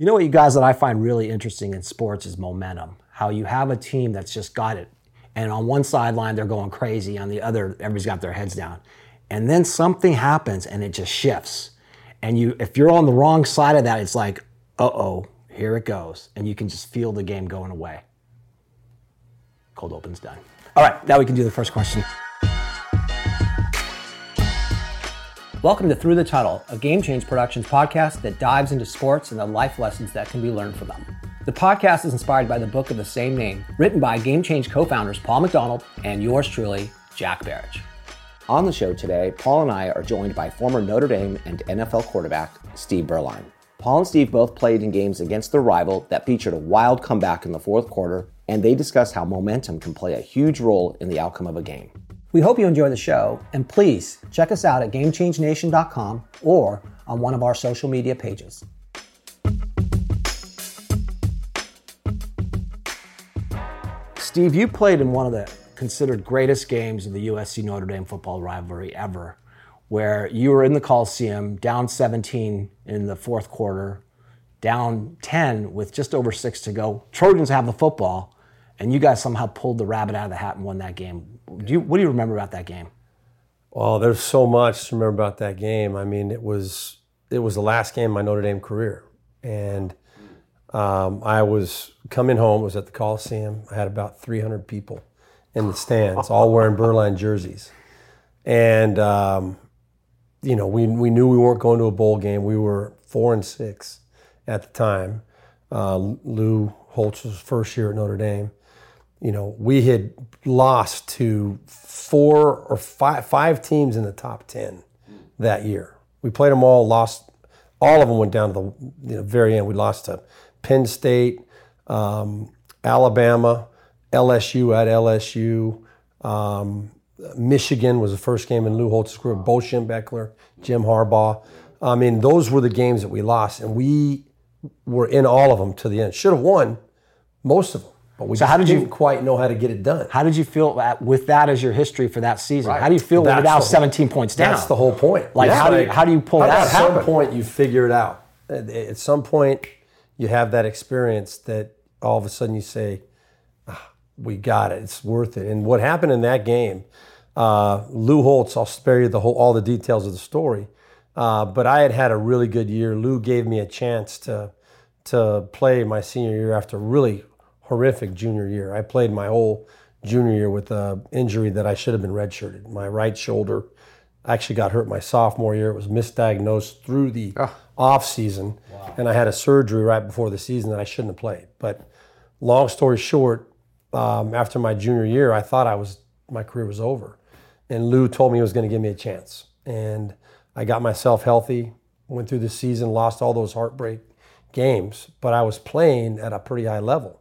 You know what, you guys, that I find really interesting in sports is momentum. How you have a team that's just got it. And on one sideline, they're going crazy. On the other, everybody's got their heads down. And then something happens and it just shifts. And you, if you're on the wrong side of that, it's like, uh oh, here it goes. And you can just feel the game going away. Cold open's done. All right, now we can do the first question. Welcome to Thru the Tunnel, a Game Change Productions podcast that dives into sports and the life lessons that can be learned from them. The podcast is inspired by the book of the same name, written by Game Change co founders Paul McDonald and yours truly, Jack Baric. On the show today, Paul and I are joined by former Notre Dame and NFL quarterback Steve Beuerlein. Paul and Steve both played in games against their rival that featured a wild comeback in the fourth quarter, and they discuss how momentum can play a huge role in the outcome of a game. We hope you enjoy the show, and please check us out at GameChangeNation.com or on one of our social media pages. Steve, you played in one of the considered greatest games of the USC Notre Dame football rivalry ever, where you were in the Coliseum, down 17 in the fourth quarter, down 10 with just over six to go. Trojans have the football, and you guys somehow pulled the rabbit out of the hat and won that game. Do you, what do you remember about that game? Well, there's so much to remember about that game. I mean, it was it was the last game of my Notre Dame career, and um, I was coming home. It was at the Coliseum. I had about 300 people in the stands, all wearing Beuerlein jerseys, and um, you know, we we knew we weren't going to a bowl game. We were four and six at the time. Uh, Lou Holtz's first year at Notre Dame, you know, we had lost to four or five, five teams in the top 10 that year. We played them all, lost, all of them went down to the you know, very end. We lost to Penn State, um, Alabama, LSU at LSU. Um, Michigan was the first game in Lou Holtz's career. Bo Schembechler, Jim Harbaugh. I mean, those were the games that we lost, and we were in all of them to the end. Should have won most of them. But we so how did you quite know how to get it done? How did you feel with that as your history for that season? Right. How do you feel that's now 17 points down? That's the whole point. Like, how, do you, how do you pull that At some happen? point, you figure it out. At some point, you have that experience that all of a sudden you say, ah, we got it. It's worth it. And what happened in that game, uh, Lou Holtz, I'll spare you the whole, all the details of the story, uh, but I had had a really good year. Lou gave me a chance to, to play my senior year after really horrific junior year. I played my whole junior year with an injury that I should have been redshirted. My right shoulder actually got hurt my sophomore year. It was misdiagnosed through the oh. off season, wow. and I had a surgery right before the season that I shouldn't have played. But long story short, um, after my junior year, I thought I was my career was over, and Lou told me he was going to give me a chance, and I got myself healthy. Went through the season, lost all those heartbreak games, but I was playing at a pretty high level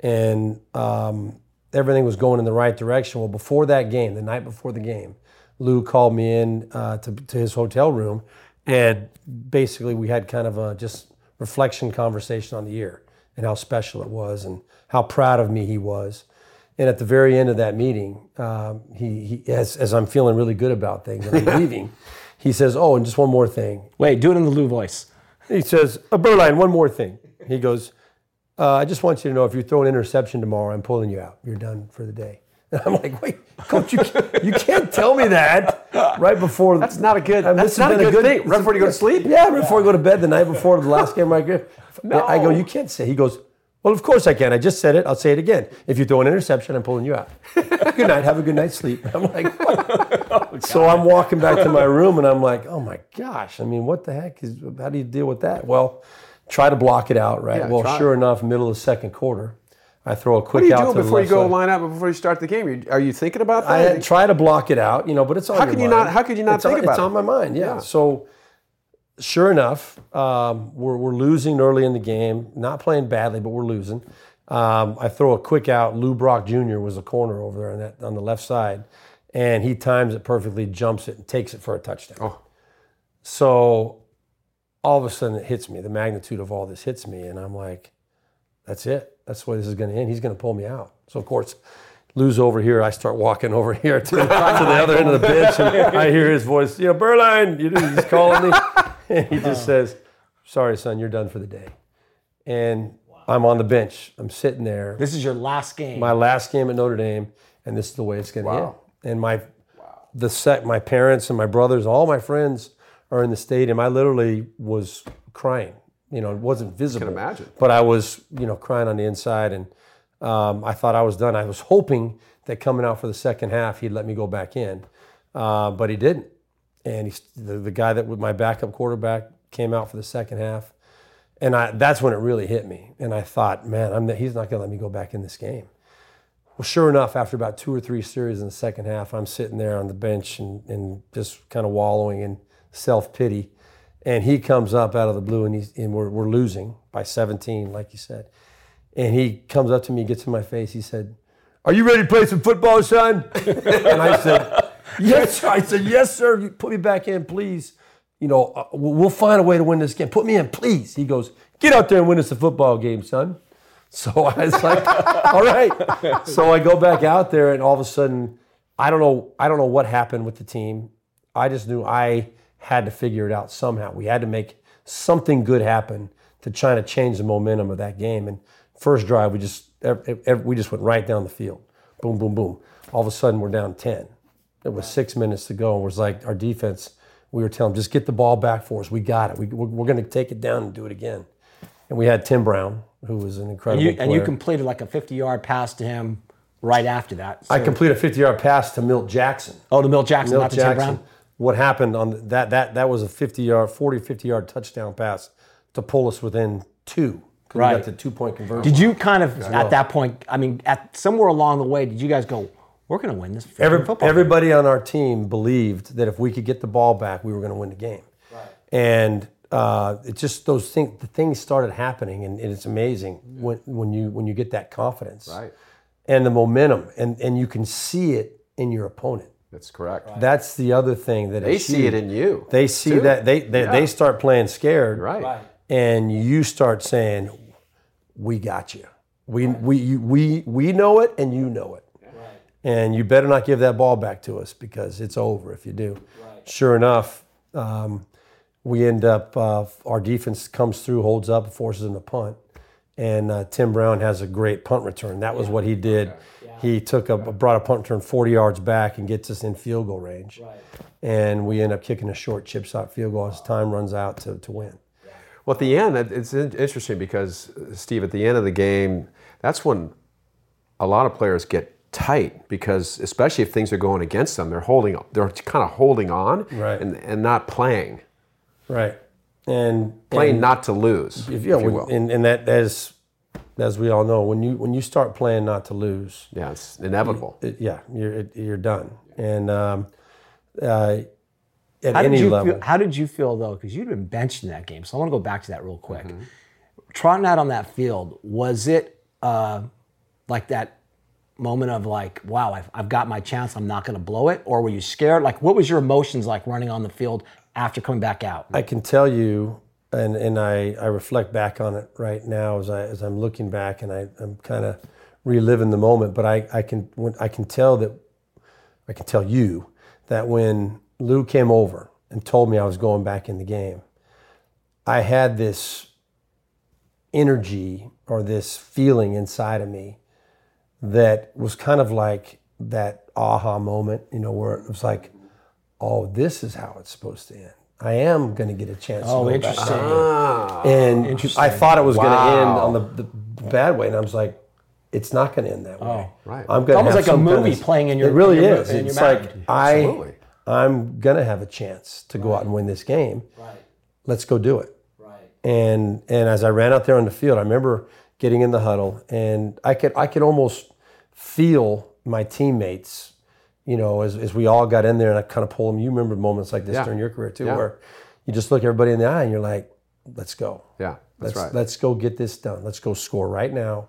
and um, everything was going in the right direction. Well, before that game, the night before the game, Lou called me in uh, to, to his hotel room, and basically we had kind of a just reflection conversation on the year and how special it was and how proud of me he was. And at the very end of that meeting, um, he, he as, as I'm feeling really good about things and I'm leaving, he says, "Oh, and just one more thing." Wait, do it in the Lou voice. He says, "A Beuerlein, one more thing." He goes, uh, I just want you to know if you throw an interception tomorrow, I'm pulling you out. You're done for the day. And I'm like, wait, coach, you, you can't tell me that right before. That's not a good. that's not a good, a good, thing. Right before you go to sleep. Yeah, right before I go to bed the night before the last game. I go, no. I go, you can't say. He goes, well, of course I can. I just said it. I'll say it again. If you throw an interception, I'm pulling you out. good night. Have a good night's sleep. I'm like, oh, so I'm walking back to my room and I'm like, oh my gosh. I mean, what the heck is? How do you deal with that? Well try to block it out, right? Yeah, well, sure enough, middle of the second quarter, I throw a quick. Out. What do you do before you go line up before you start the game? Are you thinking about that? I try to block it out, you know, but it's on. How can you mind. not? How could you not it's think on, about it's it? It's on my mind. Yeah. yeah. So, sure enough, um, we're we're losing early in the game. Not playing badly, but we're losing. Um, I throw a quick out. Lou Brock Jr. was a corner over there on that on the left side, and he times it perfectly, jumps it, and takes it for a touchdown. Oh. So all of a sudden it hits me. The magnitude of all this hits me, and I'm like, that's it. That's where this is going to end. He's going to pull me out. So of course, Lou's over here. I start walking over here to, to the other end of the bench, and I hear his voice. You know, Beuerlein, you know, he's calling me, and he just uh-huh. says, "Sorry, son, you're done for the day." and I'm on the bench. I'm sitting there. This is your last game. my last game at Notre Dame, and this is the way it's going to Wow. end. And my the set, my parents and my brothers, all my friends are in the stadium. I literally was crying. You know, it wasn't visible. Can imagine. But I was, you know, crying on the inside, and um, I thought I was done. I was hoping that coming out for the second half, he'd let me go back in, uh, but he didn't. And he's the, the guy that was my backup quarterback came out for the second half, and I that's when it really hit me. And I thought, man, I'm he's not going to let me go back in this game. Well, sure enough, after about two or three series in the second half, I'm sitting there on the bench and, and just kind of wallowing in self pity. And he comes up out of the blue, and, he's, and we're, we're losing by 17, like you said. And he comes up to me, gets in my face. He said, Are you ready to play some football, son? and I said, Yes. I said, Yes, sir. You put me back in, please. You know, uh, we'll find a way to win this game. Put me in, please. He goes, Get out there and win us a football game, son. So I was like, all right. So I go back out there, and all of a sudden, I don't know, I don't know what happened with the team. I just knew I had to figure it out somehow. We had to make something good happen to try to change the momentum of that game. And first drive, we just we just went right down the field, boom, boom, boom. All of a sudden, we're down ten. It was six minutes to go, and it was like our defense. We were telling them, just get the ball back for us. We got it. We, we're going to take it down and do it again. And we had Tim Brown, who was an incredible you, and you completed like a 50 yard pass to him right after that. I completed a 50 yard pass to Milt Jackson. oh, to Milt Jackson, Milt not to Tim Brown. What happened on that? That that was a 50 yard, 40, 50 yard touchdown pass to pull us within two. 'Cause We Right. got the two point conversion. Did you kind of at that point? I mean, at somewhere along the way, did you guys go? We're going to win this Every, football. game." everybody on our team believed that if we could get the ball back, we were going to win the game. right. And uh, it just those things, the things started happening, and, and it's amazing when, when you when you get that confidence Right. and the momentum, and and you can see it in your opponent. That's correct. That's the other thing that They is see it in you. They see too. that they they, Yeah. they start playing scared, Right. And you start saying, "We got you. We we you, we we know it, and you know it. And you better not give that ball back to us because it's over if you do." Sure enough, um, we end up uh, our defense comes through, holds up, forces them to punt, and uh, Tim Brown has a great punt return. That was what he did. He took a brought a punt return 40 yards back and gets us in field goal range, and we end up kicking a short chip shot field goal as time runs out to, to win. Well, at the end, it's interesting because, uh, Steve, at the end of the game, that's when a lot of players get tight because, especially if things are going against them, they're holding, they're kind of holding on Right. and, and not playing, Right, and playing and, not to lose, if, yeah, you will. and, and that as as we all know, when you when you start playing not to lose, yeah, it's inevitable. it, yeah, you're it, you're done. And um, uh, at How any level, feel, how did you feel though? Because you'd been benched in that game, so I want to go back to that real quick. Mm-hmm. Trotting out on that field, was it uh, like that moment of like, wow, I've, I've got my chance, I'm not going to blow it, or were you scared? Like, what was your emotions like running on the field after coming back out? I can tell you, and and I, I reflect back on it right now as I as I'm looking back, and I, I'm kind of reliving the moment. But I, I can when, I can tell that I can tell you that when Lou came over and told me I was going back in the game, I had this energy or this feeling inside of me that was kind of like that aha moment, you know, where it was like, oh, this is how it's supposed to end. I am going to get a chance. Oh, to go back interesting. Ah, and I thought it was going to end on the, the bad way, and I was like, "It's not going to end that way." Oh. right. I'm going to almost have like a some kind movie of- playing in your- It really in your- is. in your it's mind. like I, Absolutely. I'm going to have a chance to go out and win this game. Right, Let's go do it. right. And and as I ran out there on the field, I remember getting in the huddle, and I could I could almost feel my teammates. You know, as, as we all got in there, and I kind of pulled them. You remember moments like this Yeah. during your career too, Yeah. where you just look everybody in the eye and you're like, "Let's go." yeah, that's let's right. let's go get this done. Let's go score right now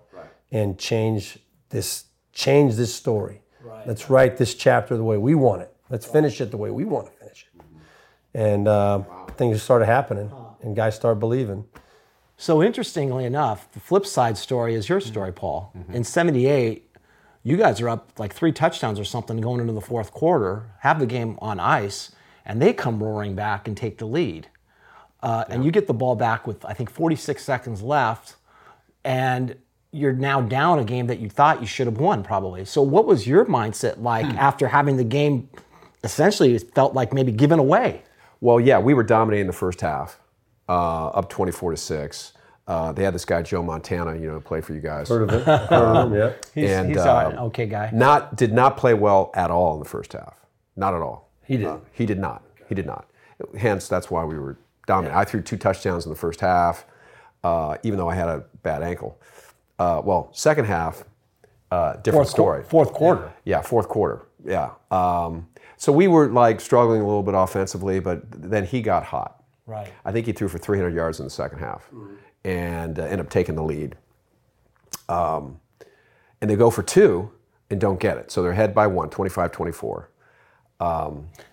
and change this change this story. Let's write this chapter the way we want it. Let's finish it the way we want to finish it. And uh, things started happening, and guys started believing. So interestingly enough, the flip side story is your story, Paul. In '78, you guys are up like three touchdowns or something going into the fourth quarter, have the game on ice, and they come roaring back and take the lead. Uh, And you get the ball back with I think 46 seconds left. and you're now down a game that you thought you should have won probably. So what was your mindset like after having the game essentially felt like maybe given away? Well, yeah, we were dominating the first half, uh, up 24 to six. Uh, they had this guy Joe Montana, you know, play for you guys. Heard of it? Heard of him, yeah. He's, And, he's uh, an okay guy. Not did not play well at all in the first half. Not at all. He did. Uh, he did not. He did not. Hence, that's why we were dominant. I threw two touchdowns in the first half, uh, even though I had a bad ankle. Uh, well, second half, uh, different Fourth, story. qu- fourth quarter. Yeah, fourth quarter. Yeah. Um, so we were like struggling a little bit offensively, but then he got hot. Right. I think he threw for 300 yards in the second half and uh, ended up taking the lead. Um, and they go for two and don't get it. So they're ahead by one, 25 24.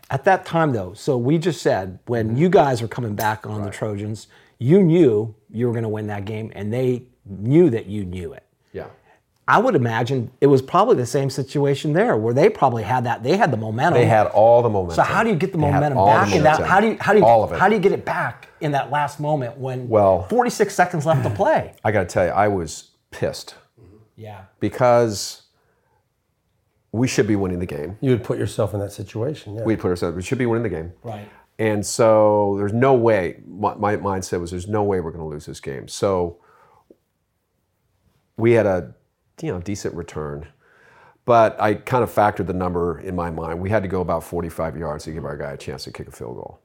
At that time, though, so we just said when you guys were coming back on the Trojans, you knew you were going to win that game, and they knew that you knew it. Yeah. I would imagine it was probably the same situation there, where they probably had that. They had the momentum. They had all the momentum. So how do you get the They momentum all the back in that? How do you how do you all of it? how do you get it back in that last moment when Well- 46 seconds left to play? I got to tell you, I was pissed mm-hmm. Yeah. because we should be winning the game. You would put yourself in that situation, yeah. We put ourselves, we should be winning the game. Right. And so there's no way, my, my mindset was there's no way we're going to lose this game. So we had a you know decent return, but I kind of factored the number in my mind. We had to go about 45 yards to give our guy a chance to kick a field goal.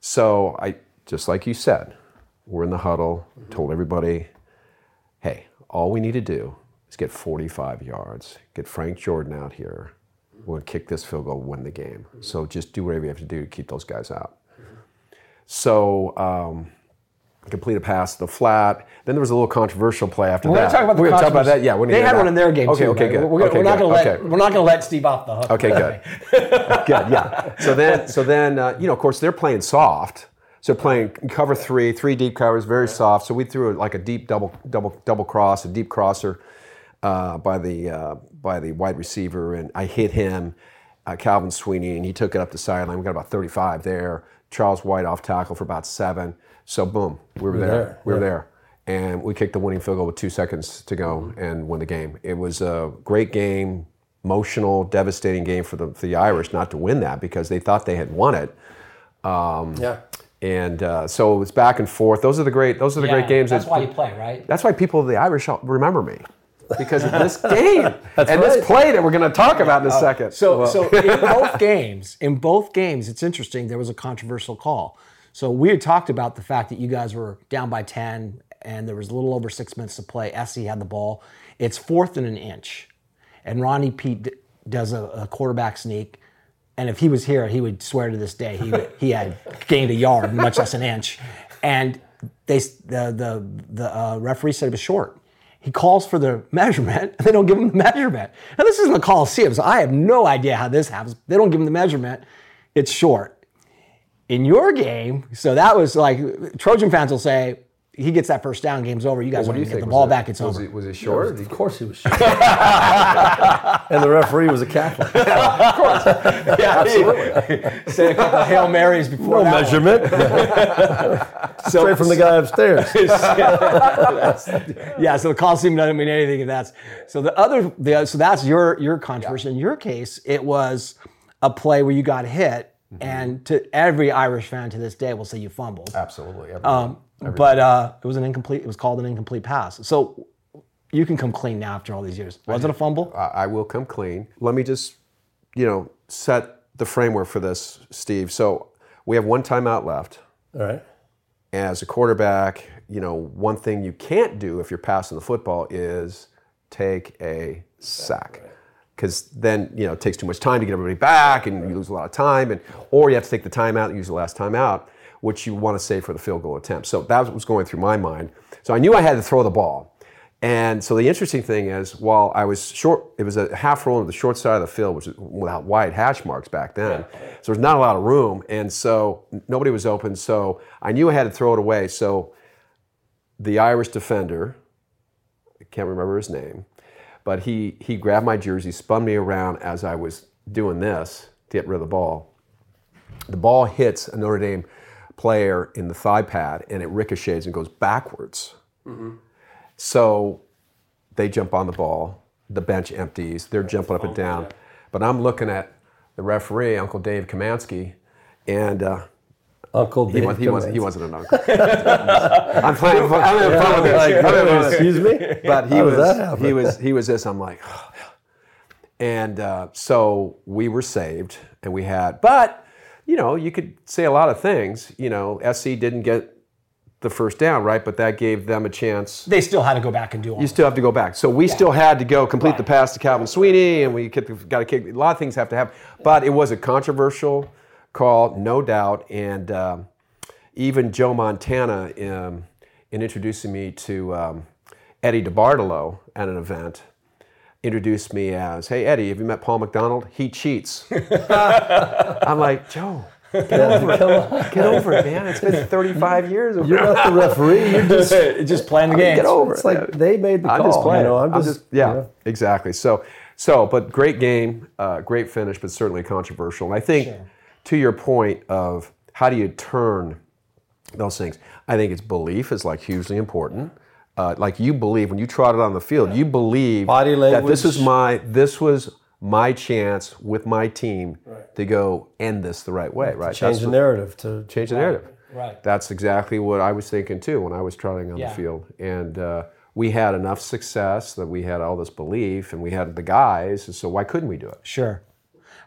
So I just like you said, we're in the huddle, told everybody, hey, all we need to do is get 45 yards, get Frank Jordan out here. We'll kick this field goal, win the game. So just do whatever you have to do to keep those guys out. So um, complete a pass to the flat. Then there was a little controversial play after We're that. going to talk about the We're gonna talk about that. Yeah, they had one in their game Okay, too. okay, right? good. We're, okay, we're not going to let okay. we're not going to let Steve off the hook. Okay, good. good, yeah. So then, so then, uh, you know, of course, they're playing soft. So playing cover three, three deep covers, very soft. So we threw like a deep double, double, double cross, a deep crosser uh, by the uh, by the wide receiver, and I hit him, uh, Calvin Sweeney, and he took it up the sideline. We got about 35 there. Charles White off tackle for about seven. So boom, we were there. there, We were yeah. there and we kicked the winning field goal with two seconds to go and win the game. It was a great game, emotional, devastating game for the, for the Irish not to win that because they thought they had won it. yeah. And uh, so it was back and forth. Those are the great. Those are the great games. That's that- why you play, right? That's why people, of the Irish, remember me because of this game and right. this play that we're going to talk about in a second. So, so in both games, in both games, it's interesting. There was a controversial call. So we had talked about the fact that you guys were down by ten, and there was a little over six minutes to play. SC had the ball. It's fourth and an inch, and Rodney Peete does a, a quarterback sneak. And if he was here, he would swear to this day he he had gained a yard, much less an inch. And they the the the uh, referee said it was short. He calls for the measurement, and they don't give him the measurement. Now this isn't the Coliseum, so I have no idea how this happens. They don't give him the measurement. It's short. In your game, so that was like Trojan fans will say he gets that first down, game's over. You guys what do don't you get think? the ball it- back, it's was over. It, was it short? Of course he was short. and the referee was a Catholic. yeah, absolutely. Say a couple of hail marys before No that one. measurement. So, Straight from the guy upstairs. yeah, so the Coliseum doesn't mean anything if that's so the other the, so that's your your controversy. In your case, it was a play where you got hit, Mm-hmm. and to every Irish fan to this day will say you fumbled. Absolutely. Um, but uh, it was an incomplete. It was called an incomplete pass. So you can come clean now after all these years. Was it a fumble? I I will come clean. Let me just, you know, set the framework for this, Steve. So we have one timeout left. All right. As a quarterback, you know, one thing you can't do if you're passing the football is take a sack. Because then, you know, it takes too much time to get everybody back and you lose a lot of time. And or you have to take the timeout and use the last timeout, which you want to save for the field goal attempt. So that was what was going through my mind. So I knew I had to throw the ball. And so the interesting thing is, while I was short, it was a half roll to the short side of the field, which was without wide hash marks back then. So there's not a lot of room, and so nobody was open. So I knew I had to throw it away. So the Irish defender, I can't remember his name, but he he grabbed my jersey, spun me around as I was doing this to get rid of the ball. The ball hits a Notre Dame player in the thigh pad, and it ricochets and goes backwards. So they jump on the ball, the bench empties, they're jumping up and down. But I'm looking at the referee, Uncle Dave Kamansky, and uh, Uncle he, was, he, wasn't, he wasn't an uncle. I'm playing. I'm having fun with Like, this. I'm having fun with excuse me. But he How does that was. happen? He was. He was this. I'm like, and uh, so we were saved, and we had. But you know, you could say a lot of things. You know, SC didn't get the first down, right? But that gave them a chance. They still had to go back and do all You still have to go back. So we still had to go complete the pass to Calvin Sweeney, and we got to kick. A lot of things have to happen, but it was a controversial call, no doubt. And um, even Joe Montana, um, in introducing me to um, Eddie DeBartolo at an event, introduced me as, "Hey Eddie, have you met Paul McDonald? He cheats." I'm like, Joe. Get over it. Get over it, man. It's been 35 years. You're not the referee. You're just. just playing the game. Get over It's it. like they made the I'm call. just playing. You know, I'm I'm just, yeah, you know. exactly. So, so, but great game, uh, great finish, but certainly controversial. And I think, to your point of how do you turn those things, I think it's belief is like hugely important. Uh, like you believe when you trotted on the field, you believe Body that this is my this was my chance with my team to go end this the right way. Right? change That's the narrative to change the narrative. Right. That's exactly what I was thinking too when I was trotting on Yeah. the field. And uh, we had enough success that we had all this belief and we had the guys. And so why couldn't we do it? Sure.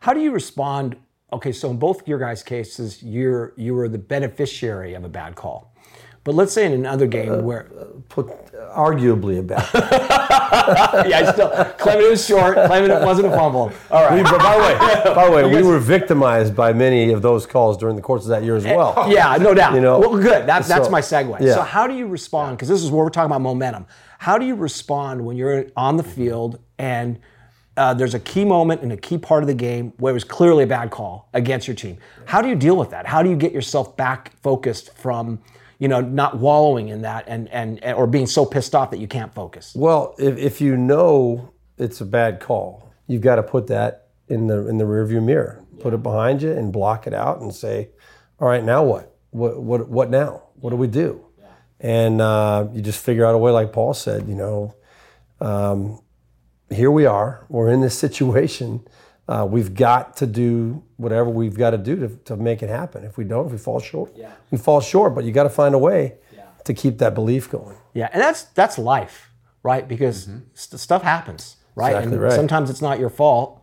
How do you respond? Okay, so in both your guys' cases, you're you were the beneficiary of a bad call. But let's say in another game uh, where uh, put arguably about. yeah, I still claiming it was short, claiming it wasn't a fumble. All right. But by the way, by the way, we were victimized by many of those calls during the course of that year as eh, well. Yeah, no doubt. You know, well, good. That, that's so- my segue. yeah. So, how do you respond? Because this is where we're talking about momentum. How do you respond when you're on the field and uh, there's a key moment in a key part of the game where it was clearly a bad call against your team? How do you deal with that? How do you get yourself back focused from, you know, not wallowing in that and and or being so pissed off that you can't focus? Well, if, if you know it's a bad call, you've got to put that in the in the rearview mirror. Put it behind you and block it out and say, "All right, now what? What what what now? What do we do?" And uh, you just figure out a way, like Paul said. You know, um, here we are. We're in this situation. Uh, we've got to do whatever we've got to do to, to make it happen. If we don't, if we fall short, yeah. we fall short. But you got to find a way to keep that belief going. Yeah, and that's that's life, right? Because st- stuff happens, right? Exactly and right. sometimes it's not your fault,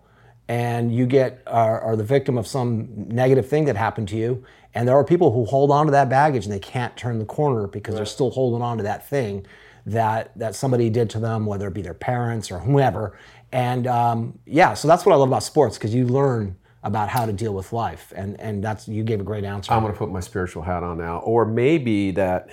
and you get are, are the victim of some negative thing that happened to you. And there are people who hold on to that baggage and they can't turn the corner because they're still holding on to that thing that that somebody did to them, whether it be their parents or whoever. And um, yeah, so that's what I love about sports because you learn about how to deal with life, and and that's you gave a great answer. I'm going to put my spiritual hat on now. Or maybe that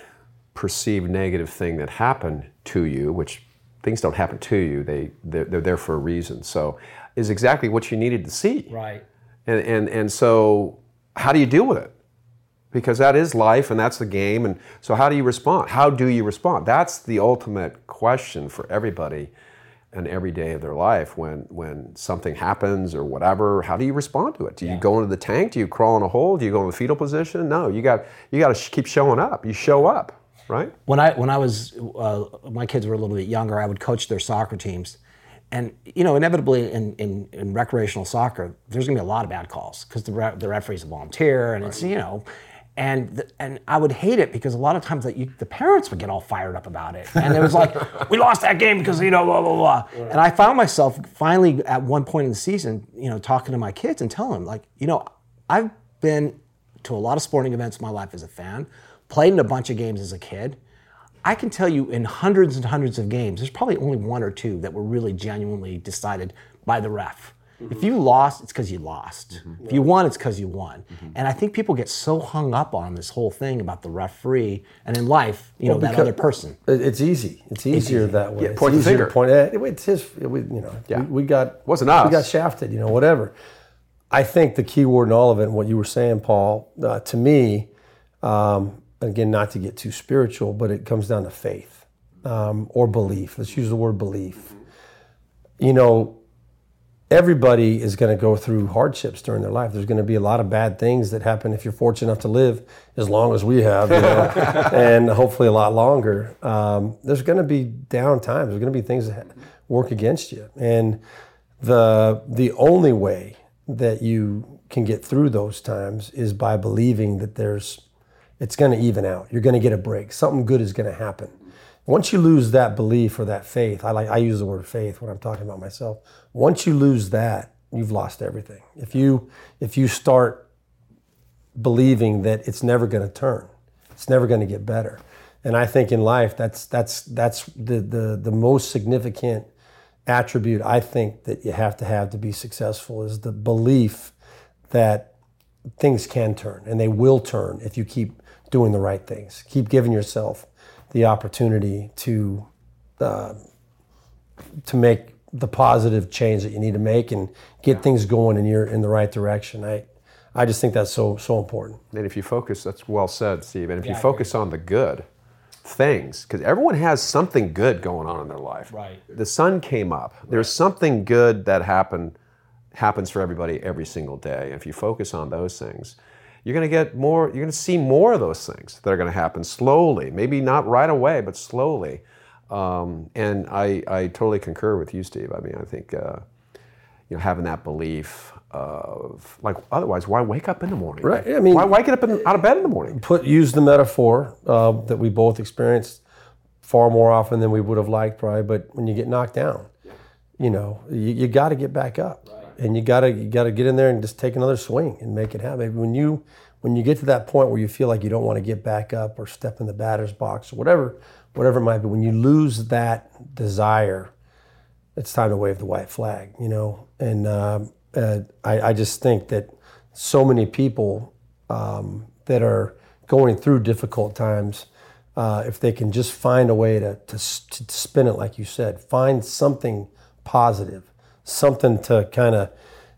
perceived negative thing that happened to you, which things don't happen to you, they, they're, they're there for a reason. So, is exactly what you needed to see. right. And, and, and so, how do you deal with it? Because that is life and that's the game. And so, how do you respond? How do you respond? That's the ultimate question for everybody and every day of their life when, when something happens or whatever. How do you respond to it? Do you go into the tank? Do you crawl in a hole? Do you go in the fetal position? No, you got, you got to sh- keep showing up. You show up, right? when I when I was uh, my kids were a little bit younger, I would coach their soccer teams, and you know inevitably in, in, in recreational soccer, there's gonna be a lot of bad calls because the re- the referee's a volunteer, and it's you know. And, the, and I would hate it because a lot of times that you, the parents would get all fired up about it, and it was like we lost that game because you know blah blah blah. And I found myself finally at one point in the season, you know, talking to my kids and telling them like, you know, I've been to a lot of sporting events in my life as a fan, played in a bunch of games as a kid. I can tell you in hundreds and hundreds of games, there's probably only one or two that were really genuinely decided by the ref. If you lost, it's because you lost. If you won, it's because you won. And I think people get so hung up on this whole thing about the referee and in life, you know, that because- other person. It's easy. It's easier that way. Yeah, It's point the easier finger. Point at. It's his. We, you know, Yeah. we, we got Wasn't us. We got shafted. You know, whatever. I think the key word in all of it, and what you were saying, Paul, uh, to me, um, again, not to get too spiritual, but it comes down to faith um, or belief. Let's use the word belief. You know, everybody is going to go through hardships during their life. There's going to be a lot of bad things that happen if you're fortunate enough to live as long as we have, you know, and hopefully a lot longer. Um, there's going to be down times. There's going to be things that work against you, and the the only way that you can get through those times is by believing that there's it's going to even out. You're going to get a break. Something good is going to happen. Once you lose that belief or that faith, I like I use the word faith when I'm talking about myself. Once you lose that, you've lost everything. If you if you start believing that it's never going to turn, it's never going to get better. And I think in life that's that's that's the the the most significant attribute I think that you have to have to be successful is the belief that things can turn and they will turn if you keep doing the right things. Keep giving yourself the opportunity to uh, to make the positive change that you need to make and get yeah. things going in your in the right direction. I I just think that's so so important. And if you focus, that's well said, Steve. And if yeah, you focus on the good things, because everyone has something good going on in their life. Right. The sun came up. Right. There's something good that happened happens for everybody every single day. If you focus on those things, you're going to get more, you're going to see more of those things that are going to happen slowly, maybe not right away, but slowly. Um, and I, I totally concur with you, Steve. I mean, I think, uh, you know, having that belief of like, otherwise, why wake up in the morning? Right. I mean, why, why get up in, out of bed in the morning? Put use the metaphor uh, that we both experienced far more often than we would have liked, probably. But when you get knocked down, you know, you, you got to get back up. Right and you gotta you gotta get in there and just take another swing and make it happen. When you when you get to that point where you feel like you don't want to get back up or step in the batter's box or whatever whatever it might be, when you lose that desire, it's time to wave the white flag. You know, and um, uh, I, I just think that so many people um, that are going through difficult times. Uh, if they can just find a way to, to, to spin it, like you said, find something positive something to kind of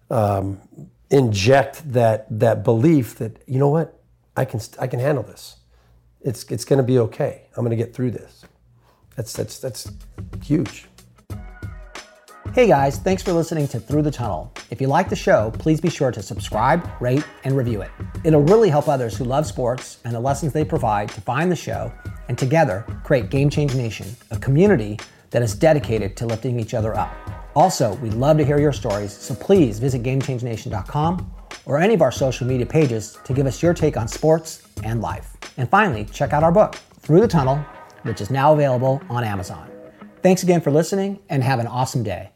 um, inject that that belief that you know what I can I can handle this. It's it's going to be okay. I'm going to get through this. That's that's that's huge. Hey guys, thanks for listening to Thru the Tunnel. If you like the show, please be sure to subscribe, rate, and review it. It'll really help others who love sports and the lessons they provide to find the show and together create Game Change Nation, a community that is dedicated to lifting each other up. Also, we'd love to hear your stories, so please visit GameChangeNation.com or any of our social media pages to give us your take on sports and life. And finally, check out our book, Thru the Tunnel, which is now available on Amazon. Thanks again for listening and have an awesome day.